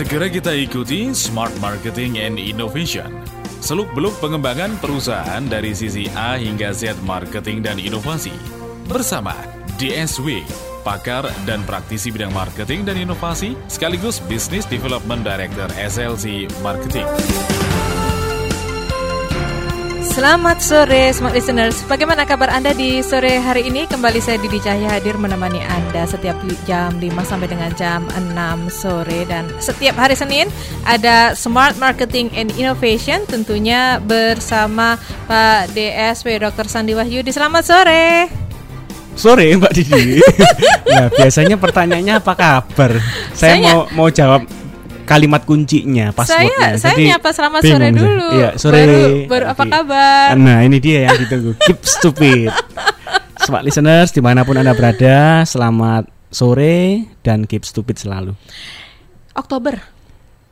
Segera kita ikuti Smart Marketing and Innovation. Seluk-beluk pengembangan perusahaan dari sisi A hingga Z marketing dan inovasi. Bersama DSW, pakar dan praktisi bidang marketing dan inovasi, sekaligus Business Development Director SLC Marketing. Selamat sore Smart Listeners Bagaimana kabar Anda di sore hari ini? Kembali saya Didi Cahya hadir menemani Anda setiap jam 5 sampai dengan jam 6 sore Dan setiap hari Senin ada Smart Marketing and Innovation Tentunya bersama Pak DSW Dr. Sandi Wahyudi Selamat sore Sore Mbak Didi Nah biasanya pertanyaannya apa kabar? Saya, Saya- mau mau jawab kalimat kuncinya, passwordnya. Saya, saya Jadi nyapa selamat sore saya. dulu Iya, sore. Baru, baru apa kabar? Nah ini dia yang ditunggu Keep stupid Smart listeners di mana pun anda berada Selamat sore dan keep stupid selalu Oktober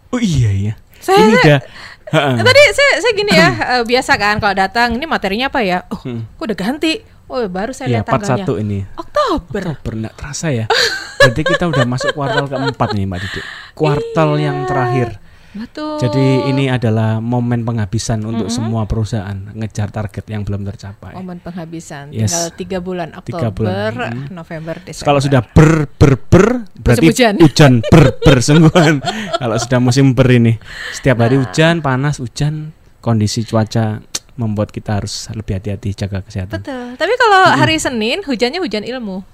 Oh iya iya Saya- Ini saya- udah Ha-ha. Tadi saya, saya gini ya, eh, biasa kan kalau datang ini materinya apa ya? Oh, kok udah ganti. Oh, baru saya Iya lihat part tanggalnya. satu ini Oktober. Oktober nggak terasa ya Berarti kita udah masuk kuartal keempat nih Mbak Didi Kuartal Iya. yang terakhir Betul. Jadi ini adalah momen penghabisan untuk semua perusahaan ngejar target yang belum tercapai. momen penghabisan Yes. tinggal tiga bulan Tiga Oktober, bulan. Mm. November, Desember. Kalau sudah ber ber ber berarti hujan. hujan ber ber sungguhan. Kalau sudah musim ber ini setiap Nah. hari hujan panas hujan kondisi cuaca membuat kita harus lebih hati-hati jaga kesehatan. betul. Tapi kalau hari Senin hujannya hujan ilmu.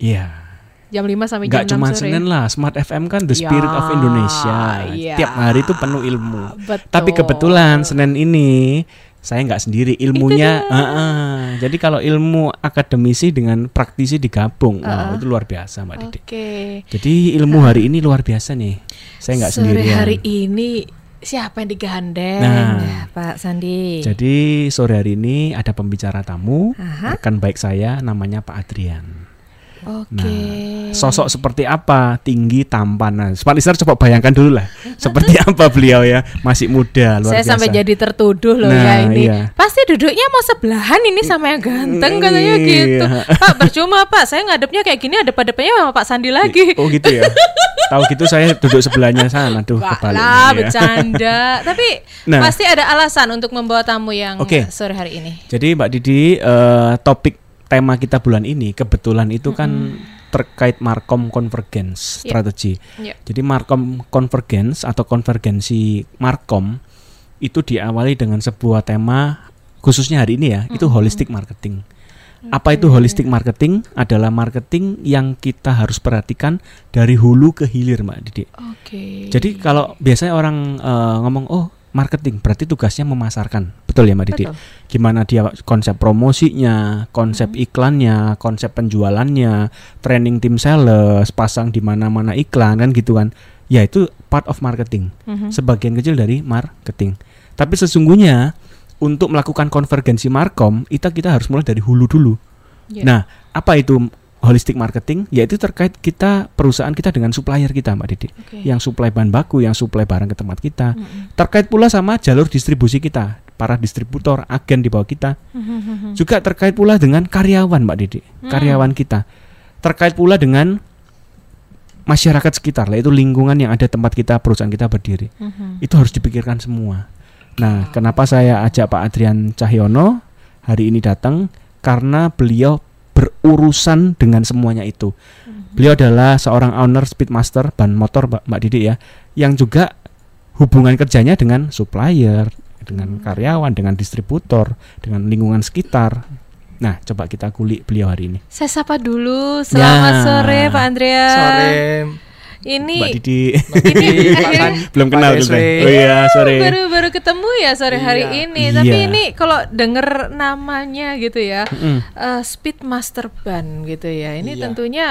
Iya. Jam 5 sampai jam Nggak 6 cuma sore. Senin lah, Smart FM kan the Ya, spirit of Indonesia. iya. Tiap hari itu penuh ilmu. Betul. Tapi kebetulan Senin ini saya nggak sendiri ilmunya. dia. Heeh. Jadi kalau ilmu akademisi dengan praktisi digabung, wah itu luar biasa Mbak Didi. Oke. Jadi ilmu hari ini luar biasa nih. Saya nggak Sore sendirian. hari ini siapa yang digandeng? Nah. Ya, Pak Sandi. Jadi sore hari ini ada pembicara tamu, Aha. rekan baik saya namanya Pak Adrian. Oke. Nah, sosok seperti apa? Tinggi, tampan. Nah, Smart listener coba bayangkan dulu lah, seperti apa beliau ya? Masih muda, luar Saya biasa. sampai jadi tertuduh loh Nah, ya ini. iya. Pasti duduknya mau sebelahan ini sama yang ganteng katanya Iya. gitu. Pak percuma Pak, saya ngadepnya kayak gini adep-adepnya sama Pak Sandi lagi. Oh gitu ya. Tahu gitu saya duduk sebelahnya sana tuh Wah kebalik. lah ya. bercanda. Tapi Nah. pasti ada alasan untuk membawa tamu yang Oke. sore hari ini. Jadi Mbak Didi eh, topik tema kita bulan ini kebetulan itu kan terkait Markom Convergence Iya. strategi. Iya. Jadi Markom Convergence atau konvergensi Markom itu diawali dengan sebuah tema khususnya hari ini ya, itu holistic marketing. Apa itu holistic marketing? Adalah marketing yang kita harus perhatikan dari hulu ke hilir, Mbak Didi. Oke. Jadi kalau biasanya orang eh, ngomong oh marketing berarti tugasnya memasarkan. Betul ya Mbak Didi? Betul. Gimana dia konsep promosinya, konsep iklannya, konsep penjualannya, training tim sales, pasang di mana-mana iklan kan gitu kan. Ya itu part of marketing. Mhm. Sebagian kecil dari marketing. Tapi sesungguhnya untuk melakukan konvergensi markom, kita kita harus mulai dari hulu dulu. Iya. Nah, apa itu holistic marketing? Yaitu terkait kita perusahaan kita dengan supplier kita, Mbak Didi. Oke. Yang supply bahan baku, yang supply barang ke tempat kita. Mm-mm. Terkait pula sama jalur distribusi kita, para distributor, agen di bawah kita. Mhm. Juga terkait pula dengan karyawan, Mbak Didi. Karyawan kita. Terkait pula dengan masyarakat sekitar, yaitu lingkungan yang ada tempat kita perusahaan kita berdiri. Mhm. Itu harus dipikirkan semua. Nah, kenapa saya ajak Pak Adrian Cahyono hari ini datang? Karena beliau berurusan dengan semuanya itu. Beliau adalah seorang owner Speedmaster ban motor Mbak, Mbak Didi ya, yang juga hubungan kerjanya dengan supplier, dengan karyawan, dengan distributor, dengan lingkungan sekitar. Nah, coba kita kulik beliau hari ini. Saya sapa dulu. Selamat Ya. sore Pak Andrea. Sore. Ini Mbak Didi ini San. belum kenal DSW. juga. Oh iya, sore. baru baru ketemu ya sore hari Iya. ini. Tapi Iya. ini kalau denger namanya gitu ya, Mm-mm. eh, Speedmaster Ban gitu ya. Ini Iya. tentunya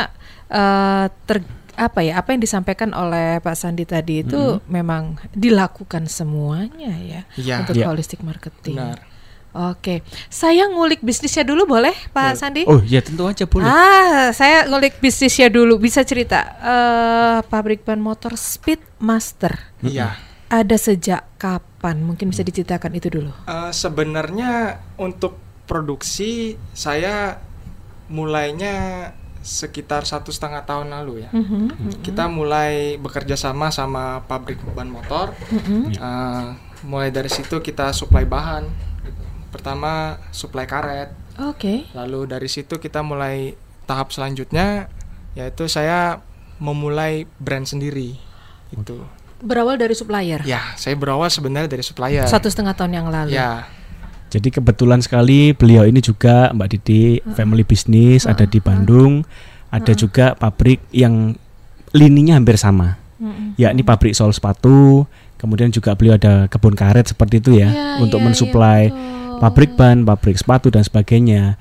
eh, ter apa ya apa yang disampaikan oleh Pak Sandi tadi itu memang dilakukan semuanya ya Iya. untuk Iya. holistic marketing. Benar. Oke, saya ngulik bisnisnya dulu boleh Pak Sandi? Oh, ya tentu aja boleh. Ah, saya ngulik bisnisnya dulu. Bisa cerita eh pabrik ban motor Speedmaster Iya. ada sejak kapan? Mungkin bisa diceritakan itu dulu. Eh, sebenarnya untuk produksi saya mulainya sekitar satu setengah tahun lalu ya. Mhm, Kita mulai bekerja sama sama pabrik ban motor. mhm. Eh, mulai dari situ kita supply bahan. Pertama supply karet, Oke. lalu dari situ kita mulai tahap selanjutnya yaitu saya memulai brand sendiri. Itu. Berawal dari supplier. Ya, saya berawal sebenarnya dari supplier. Satu setengah tahun yang lalu. Ya, Jadi kebetulan sekali beliau ini juga Mbak Didi family business ada di Bandung, ada juga pabrik yang lininya hampir sama. Mhm. yakni pabrik sol sepatu, kemudian juga beliau ada kebun karet seperti itu ya Iya, untuk iya, mensuplai betul. Pabrik ban, pabrik sepatu dan sebagainya.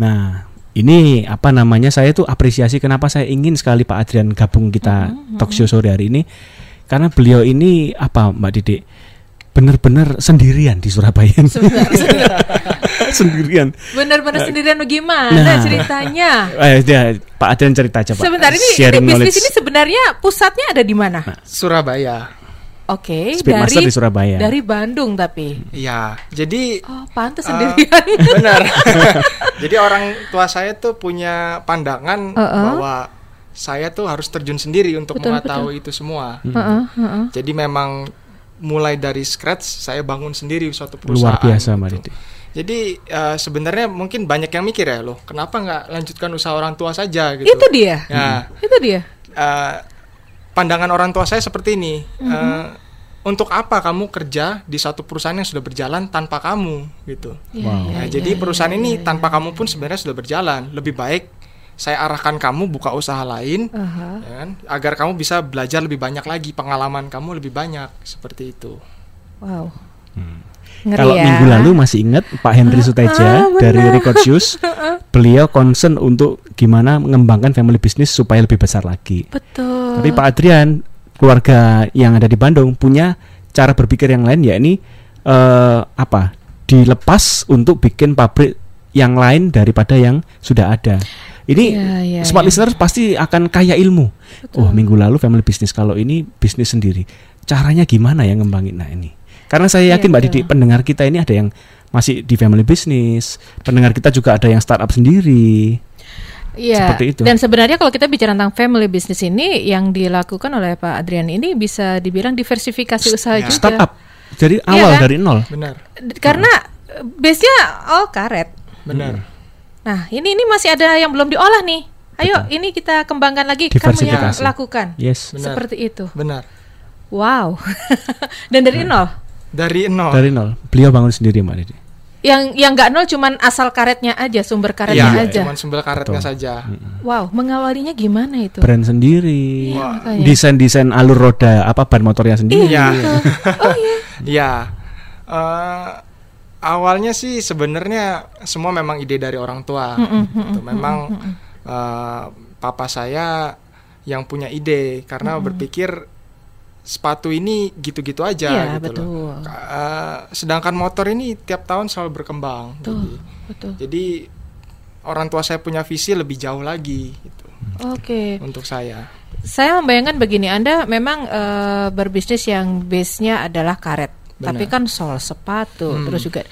Nah, ini apa namanya saya tuh apresiasi kenapa saya ingin sekali Pak Adrian gabung kita talk show sore hari ini karena beliau ini apa Mbak Didik benar-benar sendirian di Surabaya. Sendirian. Benar-benar sendirian bagaimana Nah. ceritanya? Eh, dia, Pak Adrian cerita aja Pak. Sebentar ini, ini bisnis knowledge. ini sebenarnya pusatnya ada di mana? Surabaya. Oke, Speedmaster dari di Surabaya. dari Bandung tapi. Ya, jadi Oh, pantas Eh, sendirian. benar. Jadi orang tua saya tuh punya pandangan Uh-uh. bahwa saya tuh harus terjun sendiri untuk Betul, mengetahui itu semua. Heeh, heeh. Jadi memang mulai dari scratch saya bangun sendiri suatu perusahaan. Luar biasa gitu. Didik. Jadi eh, sebenarnya mungkin banyak yang mikir ya loh, kenapa nggak lanjutkan usaha orang tua saja gitu? Itu dia. Ya, Itu dia. eh, pandangan orang tua saya seperti ini. Eh, untuk apa kamu kerja di satu perusahaan yang sudah berjalan tanpa kamu gitu? Iya, Wow. Nah, jadi iya, perusahaan ini tanpa kamu pun sebenarnya sudah berjalan. Lebih baik saya arahkan kamu buka usaha lain, Aha. ya kan? agar kamu bisa belajar lebih banyak lagi, pengalaman kamu lebih banyak seperti itu. Wow. Ngeri Kalau ya. minggu lalu masih ingat Pak Henry Suteja dari Record Shoes, beliau concern untuk gimana mengembangkan family business supaya lebih besar lagi. Betul. Tapi Pak Adrian, keluarga yang ada di Bandung punya cara berpikir yang lain yakni eh, apa? Dilepas untuk bikin pabrik yang lain daripada yang sudah ada. Ini Iya, iya, smart iya. listeners pasti akan kaya ilmu. Oh, minggu lalu family business kalau ini bisnis sendiri. Caranya gimana ya ngembangin nah ini? Karena saya Iya, yakin Mbak betul. Didi pendengar kita ini ada yang masih di family business, pendengar kita juga ada yang startup sendiri. Iya. Seperti itu. Dan sebenarnya kalau kita bicara tentang family business ini yang dilakukan oleh Pak Adrian ini bisa dibilang diversifikasi usaha ya. juga. Startup dari Iya awal kan? dari nol. Benar, Karena eh, base-nya all karet. benar. Nah, ini ini masih ada yang belum diolah nih. Ayo, ini kita kembangkan lagi. Kamu yang Diversifikasi. lakukan. Yes. Benar. Seperti itu. Benar. Wow. Dan dari nol. Dari nol. Dari nol. Beliau bangun sendiri Mbak Didi. Yang yang nggak nol cuman asal karetnya aja, sumber karetnya Iya, aja. cuman sumber karetnya Betul. saja. Wow, mengawalinya gimana itu? Brand sendiri. Iya, makanya. Desain-desain alur roda apa ban motornya sendiri. Iya. Oh iya. Iya. Eh, awalnya sih sebenarnya semua memang ide dari orang tua. Mm-mm, gitu. Memang eh, papa saya yang punya ide karena berpikir sepatu ini gitu-gitu aja Iya, gitu betul. loh. Eh, sedangkan motor ini tiap tahun selalu berkembang. Betul. Jadi, Betul. jadi orang tua saya punya visi lebih jauh lagi gitu Oke. untuk saya. Saya membayangkan begini, Anda memang eh, berbisnis yang base-nya adalah karet, Benar. tapi kan sol sepatu, Hmm. terus juga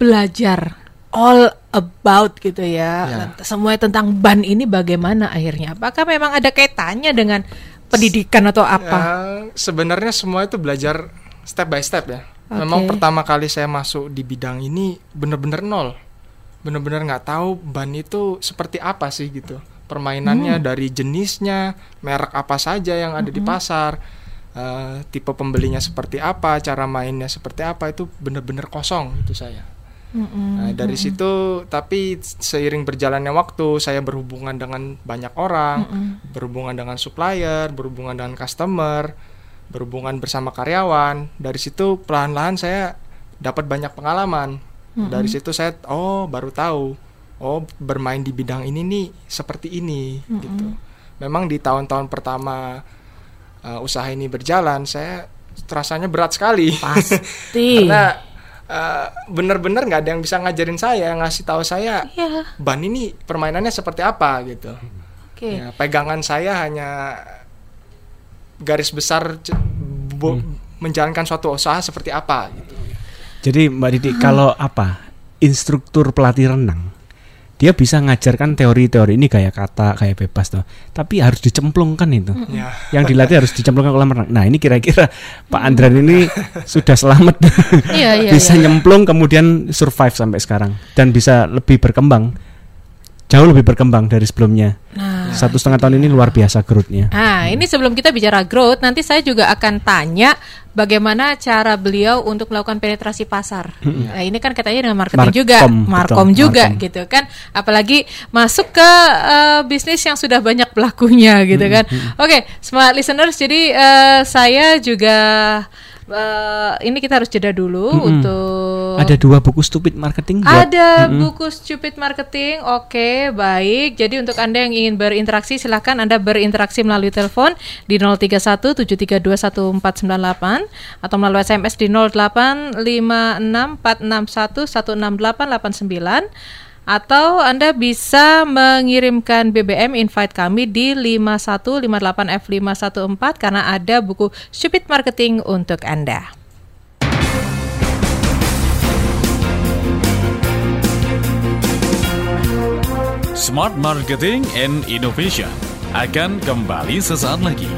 belajar all about gitu ya. Ya. Semuanya tentang ban ini bagaimana akhirnya? Apakah memang ada kaitannya dengan pendidikan atau apa? Eh, sebenarnya semua itu belajar step by step ya. Oke. Memang pertama kali saya masuk di bidang ini bener-bener nol, bener-bener nggak tahu ban itu seperti apa sih gitu. Permainannya dari jenisnya, merek apa saja yang ada di pasar, eh, tipe pembelinya seperti apa, cara mainnya seperti apa itu bener-bener kosong itu saya. Mm-mm. Nah, dari situ tapi seiring berjalannya waktu saya berhubungan dengan banyak orang, berhubungan dengan supplier, berhubungan dengan customer, berhubungan bersama karyawan. Dari situ pelan-pelan saya dapat banyak pengalaman. Dari situ saya oh baru tahu oh bermain di bidang ini nih seperti ini gitu. Memang di tahun-tahun pertama uh, usaha ini berjalan saya rasanya berat sekali. Pasti. Karena uh, bener-bener nggak ada yang bisa ngajarin saya, ngasih tahu saya Iya. ban ini permainannya seperti apa gitu. Oke. Ya, pegangan saya hanya garis besar c- bo- menjalankan suatu usaha seperti apa gitu. Jadi Mbak Didi kalau apa instruktur pelatih renang dia bisa ngajarkan teori-teori ini kayak kata kayak bebas tuh tapi harus dicemplungkan itu. Ya. yang dilatih harus dicemplungkan ke kolam renang. Nah ini kira-kira Pak Andran ini sudah selamat. Iya, iya, bisa iya. nyemplung kemudian survive sampai sekarang. Dan bisa lebih berkembang jauh lebih berkembang dari sebelumnya Nah, satu setengah tahun ini luar biasa growth-nya Nah, ini sebelum kita bicara growth, nanti saya juga akan tanya bagaimana cara beliau untuk melakukan penetrasi pasar. Nah, ini kan katanya dengan marketing Markom, juga, betul, markom juga markom. gitu kan. Apalagi masuk ke eh, bisnis yang sudah banyak pelakunya gitu kan. Oke, smart listeners, jadi eh, saya juga eh, ini kita harus jeda dulu untuk ada dua buku stupid marketing buat ada buku Stupid Marketing. Oke, baik. Jadi untuk Anda yang ingin berinteraksi silahkan Anda berinteraksi melalui telepon di 031 732 1498 atau melalui SMS di 085646116889 atau Anda bisa mengirimkan BBM invite kami di 5158F514 karena ada buku Stupid Marketing untuk Anda. Smart Marketing and Innovation akan kembali sesaat lagi.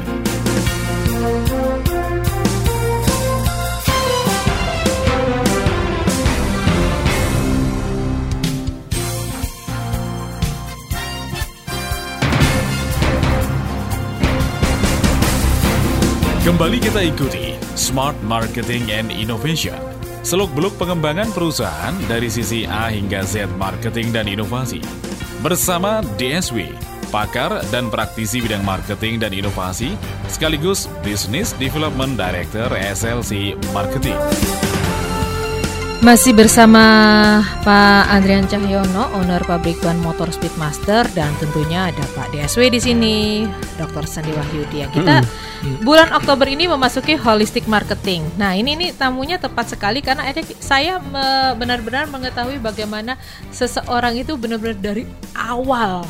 Kembali kita ikuti Smart Marketing and Innovation. Seluk-beluk pengembangan perusahaan dari sisi A hingga Z marketing dan inovasi. Bersama DSW, pakar dan praktisi bidang marketing dan inovasi, sekaligus Business Development Director SLC Marketing. Masih bersama Pak Andrian Cahyono, owner pabrik ban motor Speedmaster dan tentunya ada Pak DSW di sini, Dr. Sandi Wahyudi. Yang kita bulan Oktober ini memasuki holistic marketing. Nah, ini nih tamunya tepat sekali karena ada saya me- benar-benar mengetahui bagaimana seseorang itu benar-benar dari awal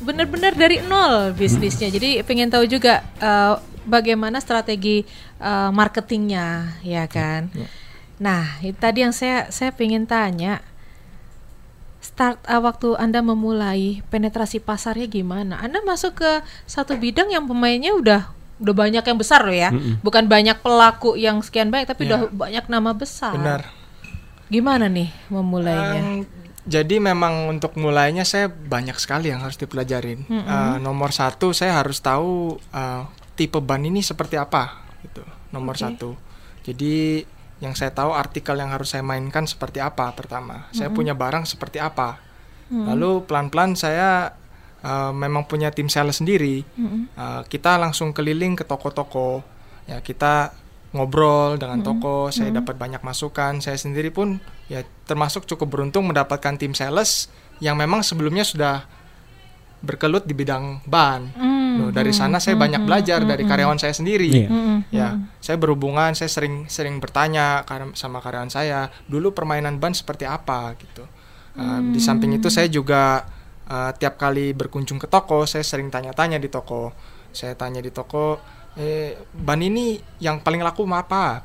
benar-benar dari nol bisnisnya. Jadi pengen tahu juga eh, bagaimana strategi eh, marketingnya, ya kan? Nah, itu tadi yang saya saya pengen tanya. Start eh, waktu Anda memulai penetrasi pasarnya gimana? Anda masuk ke satu bidang yang pemainnya udah udah banyak yang besar loh ya. Bukan banyak pelaku yang sekian banyak tapi Ya. udah banyak nama besar. Benar. Gimana nih memulainya? Em, jadi memang untuk mulainya saya banyak sekali yang harus dipelajarin. Eh, nomor satu saya harus tahu eh, tipe ban ini seperti apa, gitu. Nomor Oke. satu. Jadi yang saya tahu artikel yang harus saya mainkan seperti apa pertama. Saya punya barang seperti apa. Lalu pelan-pelan saya eh, memang punya tim sales sendiri. Eh, kita langsung keliling ke toko-toko. Ya kita ngobrol dengan toko. Saya dapat banyak masukan. Saya sendiri pun ya termasuk cukup beruntung mendapatkan tim sales yang memang sebelumnya sudah berkelut di bidang ban. Loh, dari sana saya banyak belajar dari karyawan saya sendiri. Iya. Ya, saya berhubungan, saya sering sering bertanya sama karyawan saya, dulu permainan ban seperti apa gitu. Uh, Di samping itu saya juga uh, tiap kali berkunjung ke toko, saya sering tanya-tanya di toko. Saya tanya di toko, eh, ban ini yang paling laku apa?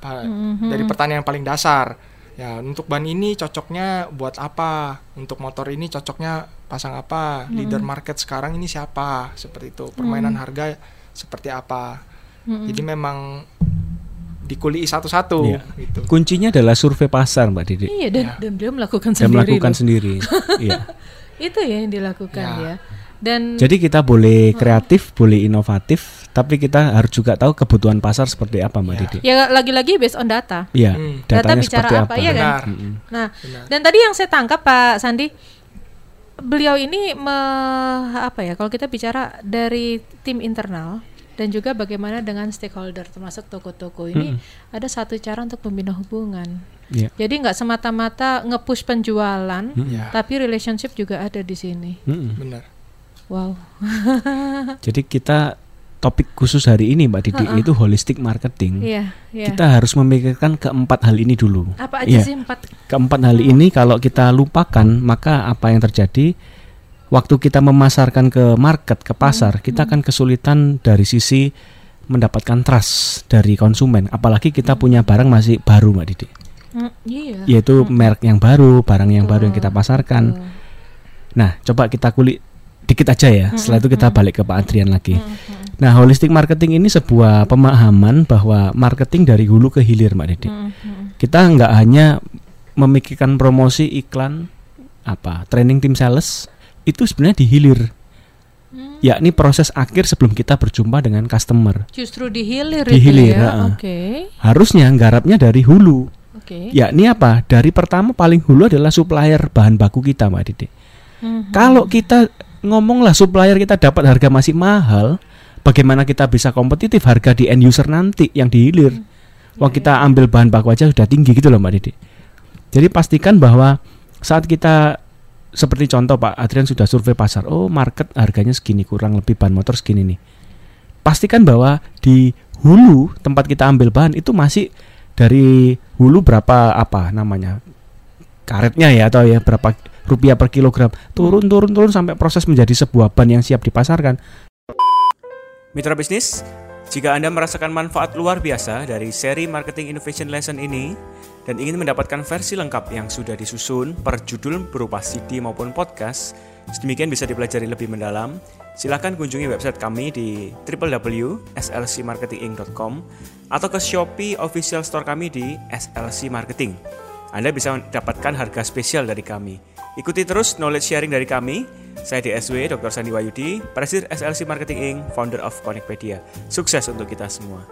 Dari pertanyaan yang paling dasar. Ya, untuk ban ini cocoknya buat apa? Untuk motor ini cocoknya pasang apa? Leader market sekarang ini siapa? Seperti itu. Permainan harga seperti apa? Jadi memang dikuli satu-satu Iya. gitu. kuncinya adalah survei pasar Mbak Didi Iya dan, dan dia melakukan dan sendiri. melakukan loh. sendiri iya Itu ya yang dilakukan Ya. ya. Dan Jadi kita boleh kreatif, boleh inovatif, tapi kita harus juga tahu kebutuhan pasar seperti apa, Mbak Ya. Didi. ya lagi-lagi based on data. Iya, Hmm. Data datanya bicara seperti apa, apa? iya kan? Benar. Mm-mm. Nah, Benar. dan tadi yang saya tangkap Pak Sandi, beliau ini me- apa ya? Kalau kita bicara dari tim internal dan juga bagaimana dengan stakeholder termasuk toko-toko ini ada satu cara untuk membina hubungan. Iya. Jadi nggak semata-mata nge-push penjualan, Ya, tapi relationship juga ada di sini. Mm-mm. benar. Wow. Jadi kita topik khusus hari ini, Mbak Didi, itu holistic marketing. Iya, iya. Kita harus memikirkan keempat hal ini dulu. Apa aja Iya. sih empat? Keempat hal ini kalau kita lupakan, maka apa yang terjadi? Waktu kita memasarkan ke market, ke pasar, kita akan kesulitan dari sisi mendapatkan trust dari konsumen. Apalagi kita punya barang masih baru, Mbak Didi. Hmm, iya. Yaitu merek yang baru, barang yang baru yang kita pasarkan. Nah, coba kita kulik dikit aja ya. Setelah itu kita balik ke Pak Adrian lagi. Nah, holistic marketing ini sebuah pemahaman bahwa marketing dari hulu ke hilir, Mbak Dede. Kita nggak hanya memikirkan promosi iklan apa training tim sales itu sebenarnya di hilir. Yakni proses akhir sebelum kita berjumpa dengan customer. Justru dihilir Di itu hilir, ya. heeh. Oke. Harusnya garapnya dari hulu. Oke. Yakni apa? Dari pertama paling hulu adalah supplier bahan baku kita, Mbak Dede. Mhm. Kalau kita ngomonglah supplier kita dapat harga masih mahal, bagaimana kita bisa kompetitif harga di end user nanti yang dihilir? Wah kita ambil bahan baku aja sudah tinggi gitu loh Mbak Didi. Jadi pastikan bahwa saat kita seperti contoh Pak Adrian sudah survei pasar, oh market harganya segini kurang lebih bahan motor segini nih. Pastikan bahwa di hulu tempat kita ambil bahan itu masih dari hulu berapa apa namanya karetnya ya atau ya berapa rupiah per kilogram turun turun turun sampai proses menjadi sebuah ban yang siap dipasarkan Mitra bisnis, jika Anda merasakan manfaat luar biasa dari seri Marketing Innovation Lesson ini dan ingin mendapatkan versi lengkap yang sudah disusun per judul berupa CD maupun podcast, sedemikian bisa dipelajari lebih mendalam, silakan kunjungi website kami di www.slcmarketinginc.com atau ke Shopee official store kami di SLC Marketing. Anda bisa mendapatkan harga spesial dari kami. Ikuti terus knowledge sharing dari kami. Saya DSW Dr. Sandi Wayudi, Presiden SLC Marketing Inc., founder of Connectpedia. Sukses untuk kita semua.